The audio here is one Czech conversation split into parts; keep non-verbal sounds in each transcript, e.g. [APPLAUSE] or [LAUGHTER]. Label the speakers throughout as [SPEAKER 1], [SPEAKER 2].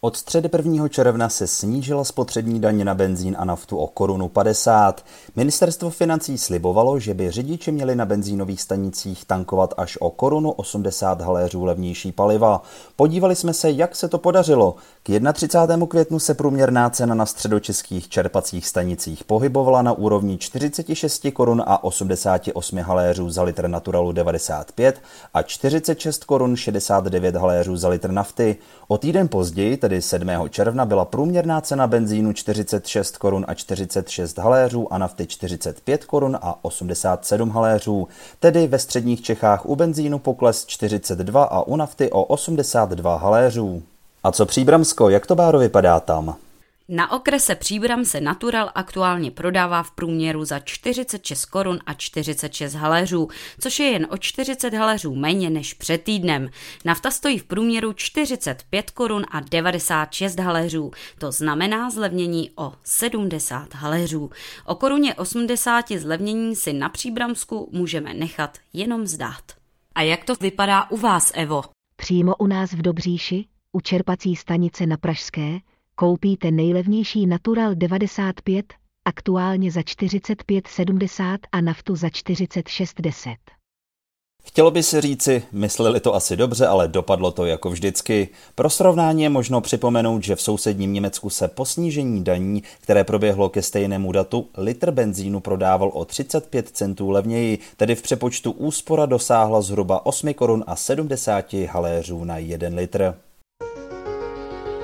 [SPEAKER 1] Od středy 1. června se snížila spotřební daně na benzín a naftu o korunu 50. Ministerstvo financí slibovalo, že by řidiči měli na benzínových stanicích tankovat až o korunu 80 haléřů levnější paliva. Podívali jsme se, jak se to podařilo. K 31. květnu se průměrná cena na středočeských čerpacích stanicích pohybovala na úrovni 46 korun a 88 haléřů za litr Naturalu 95 a 46 korun 69 haléřů za litr nafty. O týden později, tedy 7. června, byla průměrná cena benzínu 46 korun a 46 haléřů a nafty 45 korun a 87 haléřů. Tedy ve středních Čechách u benzínu pokles 42 a u nafty o 82 haléřů. A co Příbramsko, jak to báro vypadá tam?
[SPEAKER 2] Na okrese Příbram se Natural aktuálně prodává v průměru za 46 korun a 46 haléřů, což je jen o 40 haléřů méně než před týdnem. Nafta stojí v průměru 45 korun a 96 haléřů, to znamená zlevnění o 70 haléřů. O koruně 80 zlevnění si na Příbramsku můžeme nechat jenom zdát. A jak to vypadá u vás, Evo?
[SPEAKER 3] Přímo u nás v Dobříši, u čerpací stanice na Pražské, koupíte nejlevnější Natural 95, aktuálně za 45,70 a naftu za 46,10.
[SPEAKER 1] Chtělo by si říci, mysleli to asi dobře, ale dopadlo to jako vždycky. Pro srovnání je možno připomenout, že v sousedním Německu se po snížení daní, které proběhlo ke stejnému datu, litr benzínu prodával o 35 centů levněji, tedy v přepočtu úspora dosáhla zhruba 8 korun a 70 haléřů na 1 litr.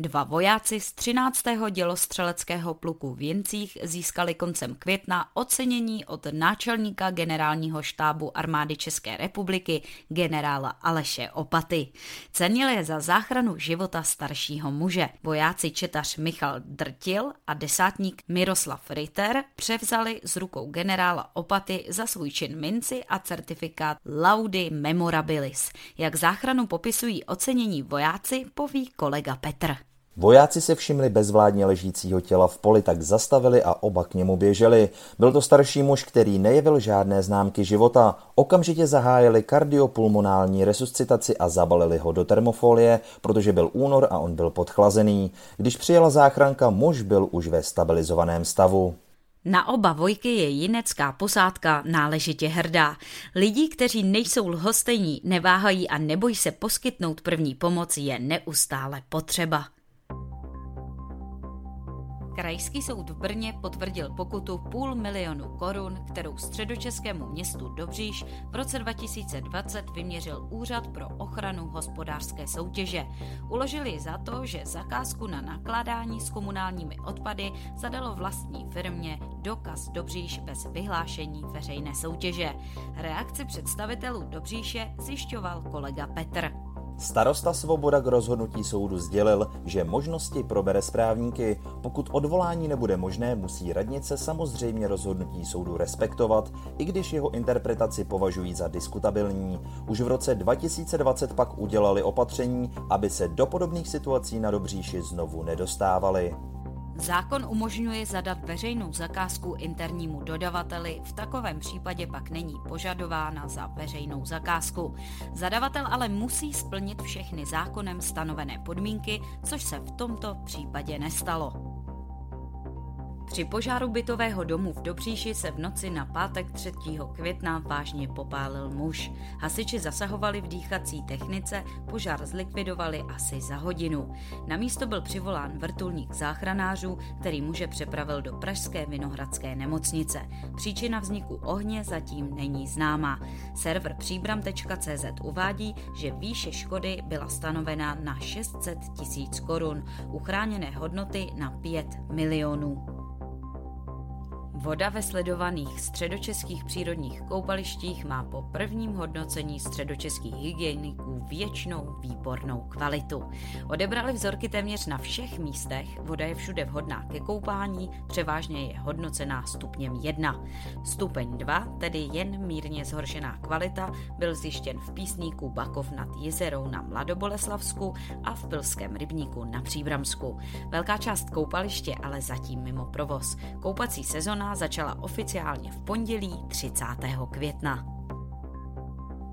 [SPEAKER 2] Dva vojáci z 13. dělostřeleckého pluku v Jincích získali koncem května ocenění od náčelníka generálního štábu armády České republiky generála Aleše Opaty. Cenil je za záchranu života staršího muže. Vojáci četař Michal Drtil a desátník Miroslav Ritter převzali z rukou generála Opaty za svůj čin minci a certifikát Laudi Memorabilis. Jak záchranu popisují ocenění vojáci, poví kolega Petr.
[SPEAKER 1] Vojáci se všimli bezvládně ležícího těla v poli, tak zastavili a oba k němu běželi. Byl to starší muž, který nejevil žádné známky života. Okamžitě zahájili kardiopulmonální resuscitaci a zabalili ho do termofolie, protože byl únor a on byl podchlazený. Když přijela záchranka, muž byl už ve stabilizovaném stavu.
[SPEAKER 2] Na oba vojky je jinecká posádka náležitě hrdá. Lidí, kteří nejsou lhostejní, neváhají a nebojí se poskytnout první pomoc, je neustále potřeba. Krajský soud v Brně potvrdil pokutu půl milionu korun, kterou středočeskému městu Dobříš v roce 2020 vyměřil Úřad pro ochranu hospodářské soutěže. Uložili za to, že zakázku na nakládání s komunálními odpady zadalo vlastní firmě Dokaz Dobříš bez vyhlášení veřejné soutěže. Reakci představitelů Dobříše zjišťoval kolega Petr.
[SPEAKER 1] Starosta Svoboda k rozhodnutí soudu sdělil, že možnosti probere správníky. Pokud odvolání nebude možné, musí radnice samozřejmě rozhodnutí soudu respektovat, i když jeho interpretaci považují za diskutabilní. Už v roce 2020 pak udělali opatření, aby se do podobných situací na Dobříši znovu nedostávali.
[SPEAKER 2] Zákon umožňuje zadat veřejnou zakázku internímu dodavateli, v takovém případě pak není požadována za veřejnou zakázku. Zadavatel ale musí splnit všechny zákonem stanovené podmínky, což se v tomto případě nestalo. Při požáru bytového domu v Dobříši se v noci na pátek 3. května vážně popálil muž. Hasiči zasahovali v dýchací technice, požár zlikvidovali asi za hodinu. Na místo byl přivolán vrtulník záchranářů, který muže přepravil do Pražské Vinohradské nemocnice. Příčina vzniku ohně zatím není známá. Server příbram.cz uvádí, že výše škody byla stanovena na 600 tisíc korun, uchráněné hodnoty na 5 milionů. Voda ve sledovaných středočeských přírodních koupalištích má po prvním hodnocení středočeských hygieniků věčnou výbornou kvalitu. Odebrali vzorky téměř na všech místech, voda je všude vhodná ke koupání, převážně je hodnocená stupněm 1. Stupeň 2, tedy jen mírně zhoršená kvalita, byl zjištěn v písníku Bakov nad Jezerou na Mladoboleslavsku a v Pilském rybníku na Příbramsku. Velká část koupaliště ale zatím mimo provoz. Koupací sezona začala oficiálně v pondělí 30. května.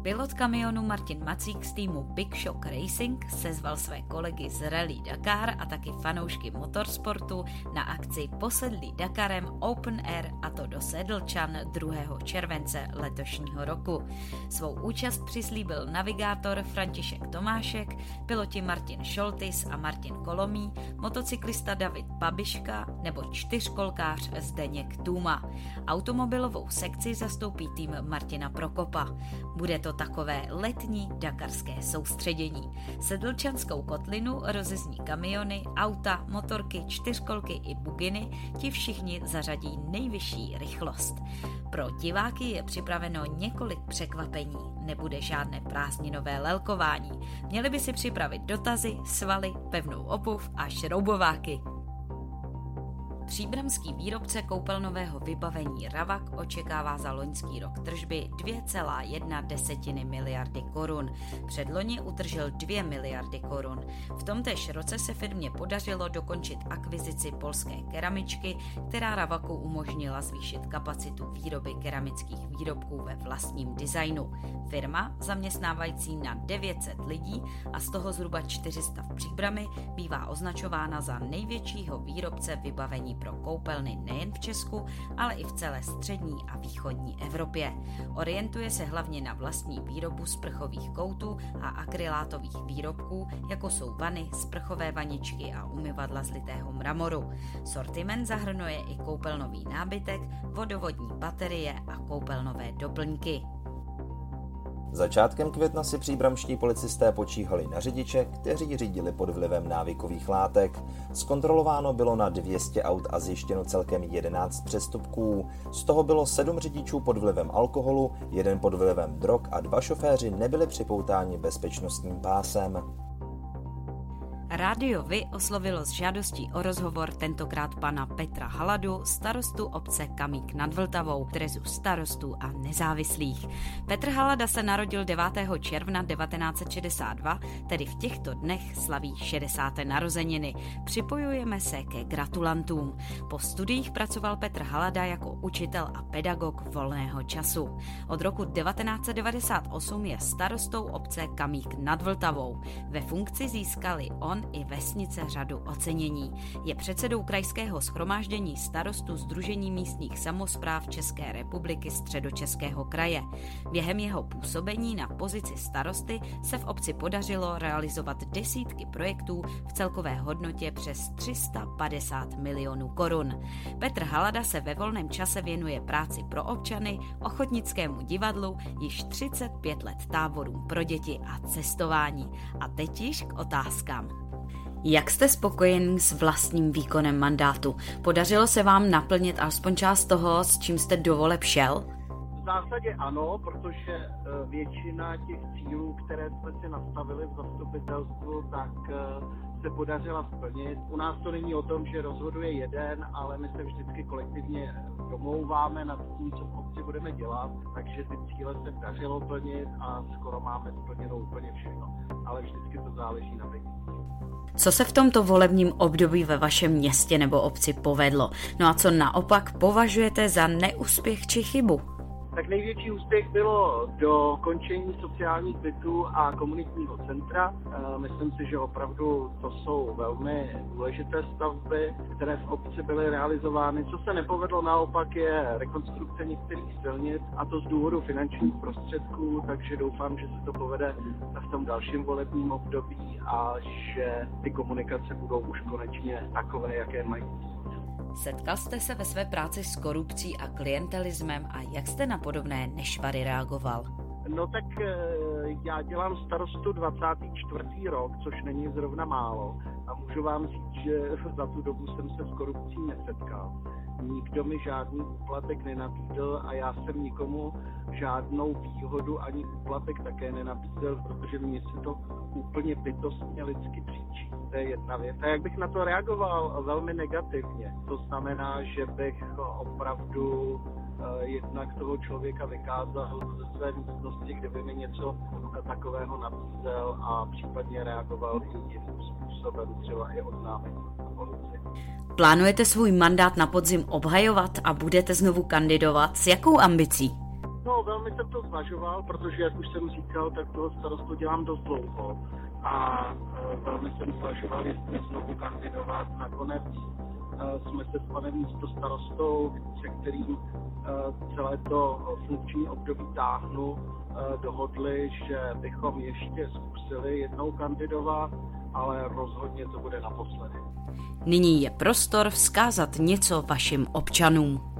[SPEAKER 2] Pilot kamionu Martin Macík z týmu Big Shock Racing sezval své kolegy z Rally Dakar a taky fanoušky motorsportu na akci Posedlý Dakarem Open Air a to do Sedlčan 2. července letošního roku. Svou účast přislíbil navigátor František Tomášek, piloti Martin Šoltis a Martin Kolomí, motocyklista David Babiška nebo čtyřkolkář Zdeněk Tuma. Automobilovou sekci zastoupí tým Martina Prokopa. Bude to takové letní dakarské soustředění. Sedlčanskou kotlinu rozezní kamiony, auta, motorky, čtyřkolky i buginy, ti všichni zařadí nejvyšší rychlost. Pro diváky je připraveno několik překvapení, nebude žádné prázdninové lelkování. Měli by si připravit dotazy, svaly, pevnou obuv a šroubováky. Příbramský výrobce koupelnového vybavení Ravak očekává za loňský rok tržby 2,1 desetiny miliardy korun. Předloni utržil 2 miliardy korun. V tomtéž roce se firmě podařilo dokončit akvizici polské keramičky, která Ravaku umožnila zvýšit kapacitu výroby keramických výrobků ve vlastním designu. Firma, zaměstnávající na 900 lidí a z toho zhruba 400 v Příbrami, bývá označována za největšího výrobce vybavení pro koupelny nejen v Česku, ale i v celé střední a východní Evropě. Orientuje se hlavně na vlastní výrobu sprchových koutů a akrylátových výrobků, jako jsou vany, sprchové vaničky a umyvadla z litého mramoru. Sortiment zahrnuje i koupelnový nábytek, vodovodní baterie a koupelnové doplňky.
[SPEAKER 1] Začátkem května si příbramští policisté počíhali na řidiče, kteří řídili pod vlivem návykových látek. Zkontrolováno bylo na 200 aut a zjištěno celkem 11 přestupků. Z toho bylo 7 řidičů pod vlivem alkoholu, jeden pod vlivem drog a dva šoféři nebyli připoutáni bezpečnostním pásem.
[SPEAKER 2] Rádio Vy oslovilo s žádostí o rozhovor tentokrát pana Petra Haladu, starostu obce Kamík nad Vltavou, trezu starostů a nezávislých. Petr Halada se narodil 9. června 1962, tedy v těchto dnech slaví 60. narozeniny. Připojujeme se ke gratulantům. Po studiích pracoval Petr Halada jako učitel a pedagog volného času. Od roku 1998 je starostou obce Kamík nad Vltavou. Ve funkci získali on i vesnice řadu ocenění. Je předsedou krajského schromáždění starostu Združení místních samozpráv České republiky Středočeského kraje. Během jeho působení na pozici starosty se v obci podařilo realizovat desítky projektů v celkové hodnotě přes 350 milionů korun. Petr Halada se ve volném čase věnuje práci pro občany, ochotnickému divadlu, již 35 let táborům pro děti a cestování. A teď již k otázkám. Jak jste spokojen s vlastním výkonem mandátu? Podařilo se vám naplnit alespoň část toho, s čím jste dovoleb šel?
[SPEAKER 4] V zásadě ano, protože eh, většina těch cílů, které jsme si nastavili v zastupitelstvu, tak eh, se podařila splnit. U nás to není o tom, že rozhoduje jeden, ale my se vždycky kolektivně domlouváme nad tím, co v obci budeme dělat, takže ty cíle se dařilo plnit a skoro máme splněno úplně všechno. Ale vždycky to záleží na vedení.
[SPEAKER 2] Co se v tomto volebním období ve vašem městě nebo obci povedlo? No a co naopak považujete za neúspěch či chybu?
[SPEAKER 4] Tak největší úspěch bylo do končení sociálních bytů a komunitního centra. Eh, myslím si, že opravdu to jsou velmi důležité stavby, které v obci byly realizovány. Co se nepovedlo naopak je rekonstrukce některých silnic a to z důvodu finančních prostředků, takže doufám, že se to povede v tom dalším volebním období a že ty komunikace budou už konečně takové, jaké mají
[SPEAKER 2] Setkal jste se ve své práci s korupcí a klientelismem a jak jste na podobné nešvary reagoval?
[SPEAKER 4] No tak eh, já dělám starostu 24. rok, což není zrovna málo. A můžu vám říct, že [LAUGHS] za tu dobu jsem se s korupcí nesetkal. Nikdo mi žádný úplatek nenabídl a já jsem nikomu žádnou výhodu ani úplatek také nenabízel, protože mě se to úplně bytostně lidsky příčí. To je jedna věc. A jak bych na to reagoval? Velmi negativně. To znamená, že bych opravdu eh, jednak toho člověka vykázal ze své místnosti, kde by mi něco takového nabízel a případně reagoval i jiným způsobem, třeba i oznámení policii.
[SPEAKER 2] Plánujete svůj mandát na podzim obhajovat a budete znovu kandidovat? S jakou ambicí?
[SPEAKER 4] No, velmi jsem to zvažoval, protože, jak už jsem říkal, tak toho starostu dělám dost dlouho a e, velmi jsem zvažoval, jestli znovu kandidovat. Nakonec e, jsme se s panem místo starostou, se kterým e, celé to funkční období táhnu, dohodli, že bychom ještě zkusili jednou kandidovat, ale rozhodně to bude naposledy.
[SPEAKER 2] Nyní je prostor vzkázat něco vašim občanům.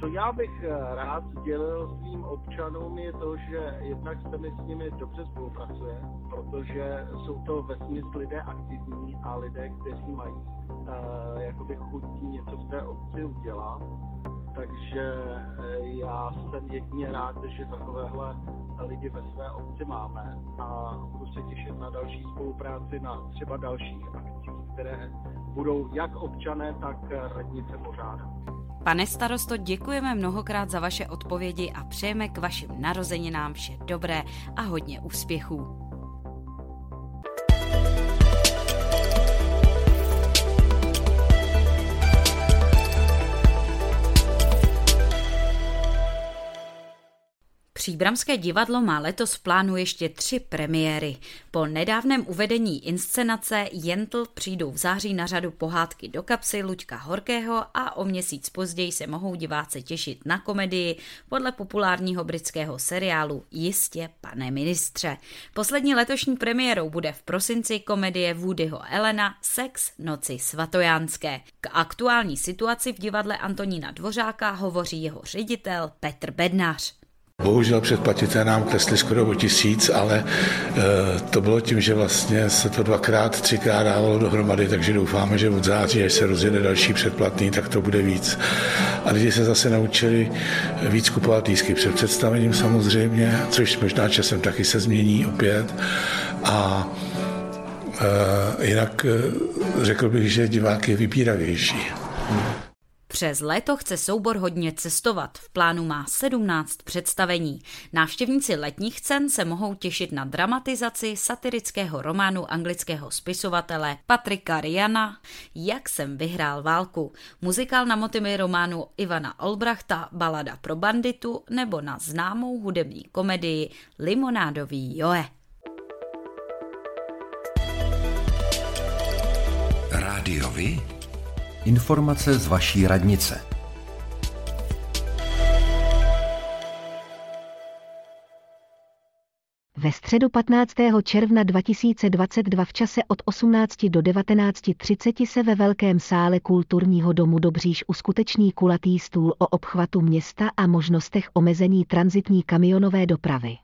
[SPEAKER 4] Co já bych eh, rád sdělil svým občanům je to, že jednak se mi s nimi dobře spolupracuje, protože jsou to vesměs lidé aktivní a lidé, kteří mají uh, jakoby chutí něco v té obci udělat. Takže eh, já jsem jedině rád, že takovéhle lidi ve své obci máme a budu se těšit na další spolupráci na třeba dalších akcích, které budou jak občané, tak radnice pořádat.
[SPEAKER 2] Pane starosto, děkujeme mnohokrát za vaše odpovědi a přejeme k vašim narozeninám vše dobré a hodně úspěchů. Příbramské divadlo má letos v plánu ještě tři premiéry. Po nedávném uvedení inscenace Jentl přijdou v září na řadu pohádky do kapsy Luďka Horkého a o měsíc později se mohou diváci těšit na komedii podle populárního britského seriálu Jistě, pane ministře. Poslední letošní premiérou bude v prosinci komedie Woodyho Elena Sex noci svatojánské. K aktuální situaci v divadle Antonína Dvořáka hovoří jeho ředitel Petr Bednář.
[SPEAKER 5] Bohužel předplatité nám klesly skoro o tisíc, ale e, to bylo tím, že vlastně se to dvakrát, třikrát dávalo dohromady, takže doufáme, že od září, až se rozjede další předplatný, tak to bude víc. A lidi se zase naučili víc kupovat lísky před představením samozřejmě, což možná časem taky se změní opět. A e, jinak e, řekl bych, že divák je vybíravější.
[SPEAKER 2] Přes léto chce soubor hodně cestovat. V plánu má 17 představení. Návštěvníci letních cen se mohou těšit na dramatizaci satirického románu anglického spisovatele Patrika Riana Jak jsem vyhrál válku, muzikál na motivy románu Ivana Olbrachta Balada pro banditu nebo na známou hudební komedii Limonádový Joe.
[SPEAKER 6] Rádiovi? Informace z vaší radnice.
[SPEAKER 3] Ve středu 15. června 2022 v čase od 18 do 19.30 se ve Velkém sále Kulturního domu Dobříž uskuteční kulatý stůl o obchvatu města a možnostech omezení transitní kamionové dopravy.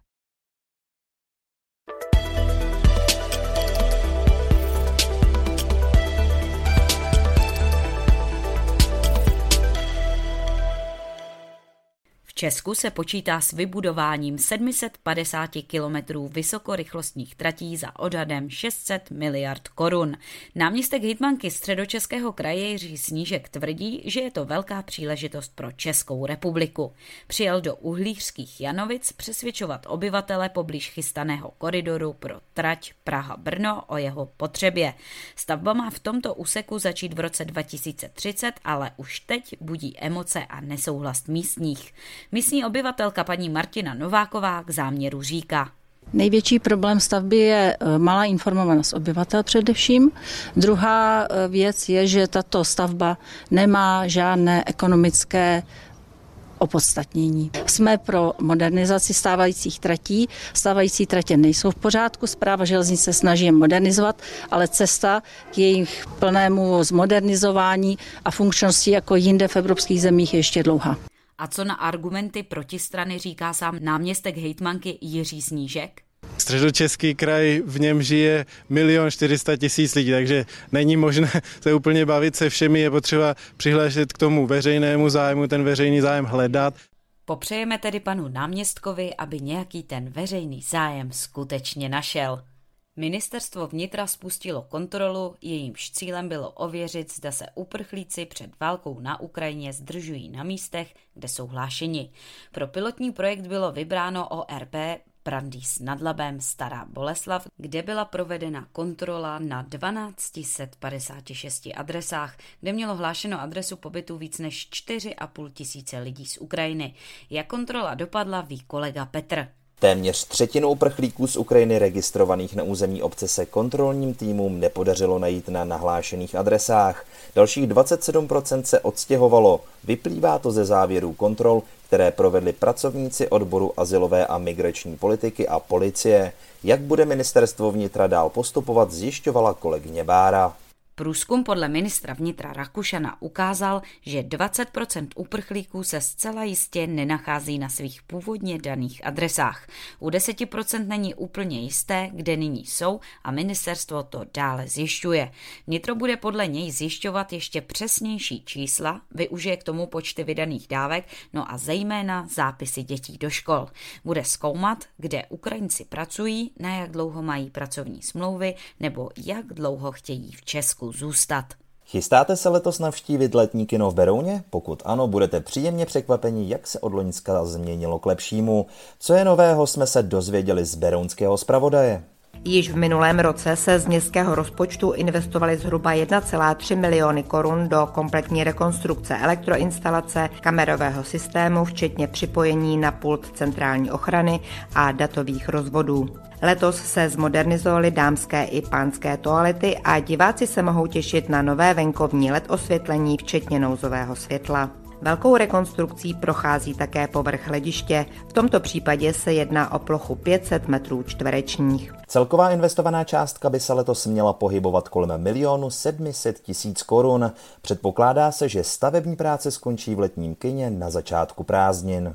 [SPEAKER 2] Česku se počítá s vybudováním 750 kilometrů vysokorychlostních tratí za odhadem 600 miliard korun. Náměstek hitmanky středočeského kraje Jiří Snížek tvrdí, že je to velká příležitost pro Českou republiku. Přijel do uhlířských Janovic přesvědčovat obyvatele poblíž chystaného koridoru pro trať Praha-Brno o jeho potřebě. Stavba má v tomto úseku začít v roce 2030, ale už teď budí emoce a nesouhlas místních. Místní obyvatelka paní Martina Nováková k záměru říká.
[SPEAKER 7] Největší problém stavby je eh, malá informovanost obyvatel především. Druhá eh, věc je, že tato stavba nemá žádné ekonomické opodstatnění. Jsme pro modernizaci stávajících tratí. Stávající tratě nejsou v pořádku, zpráva železnice snaží je modernizovat, ale cesta k jejich plnému zmodernizování a funkčnosti jako jinde v evropských zemích je ještě dlouhá.
[SPEAKER 2] A co na argumenty protistrany říká sám náměstek hejtmanky Jiří Snížek?
[SPEAKER 8] Středočeský kraj, v něm žije milion 400 tisíc lidí, takže není možné [LAUGHS] se úplně bavit se všemi, je potřeba přihlášet k tomu veřejnému zájmu, ten veřejný zájem hledat.
[SPEAKER 2] Popřejeme tedy panu náměstkovi, aby nějaký ten veřejný zájem skutečně našel. Ministerstvo vnitra spustilo kontrolu, jejímž cílem bylo ověřit, zda se uprchlíci před válkou na Ukrajině zdržují na místech, kde jsou hlášeni. Pro pilotní projekt bylo vybráno ORP Prandýs nad Labem Stará Boleslav, kde byla provedena kontrola na 1256 adresách, kde mělo hlášeno adresu pobytu víc než 4,5 tisíce lidí z Ukrajiny. Jak kontrola dopadla, ví kolega Petr.
[SPEAKER 1] Téměř třetinu uprchlíků z Ukrajiny registrovaných na území obce se kontrolním týmům nepodařilo najít na nahlášených adresách. Dalších 27% se odstěhovalo. Vyplývá to ze závěrů kontrol, které provedli pracovníci odboru asilové a migrační politiky a policie. Jak bude ministerstvo vnitra dál postupovat, zjišťovala kolegyně Bára.
[SPEAKER 2] Průzkum podle ministra vnitra Rakušana ukázal, že 20% uprchlíků se zcela jistě nenachází na svých původně daných adresách. U 10% není úplně jisté, kde nyní jsou a ministerstvo to dále zjišťuje. Vnitro bude podle něj zjišťovat ještě přesnější čísla, využije k tomu počty vydaných dávek, no a zejména zápisy dětí do škol. Bude zkoumat, kde Ukrajinci pracují, na jak dlouho mají pracovní smlouvy nebo jak dlouho chtějí v Česku Česku zůstat.
[SPEAKER 1] Chystáte se letos navštívit letní kino v Berouně? Pokud ano, budete příjemně překvapeni, jak se od Loňska změnilo k lepšímu. Co je nového, jsme se dozvěděli z berounského zpravodaje.
[SPEAKER 9] Již v minulém roce se z městského rozpočtu investovali zhruba 1,3 miliony korun do kompletní rekonstrukce elektroinstalace, kamerového systému, včetně připojení na pult centrální ochrany a datových rozvodů. Letos se zmodernizovaly dámské i pánské toalety a diváci se mohou těšit na nové venkovní LED osvětlení, včetně nouzového světla. Velkou rekonstrukcí prochází také povrch hlediště. V tomto případě se jedná o plochu 500 metrů čtverečních.
[SPEAKER 1] Celková investovaná částka by se letos měla pohybovat kolem milionu 700 tisíc korun. Předpokládá se, že stavební práce skončí v letním kině na začátku prázdnin.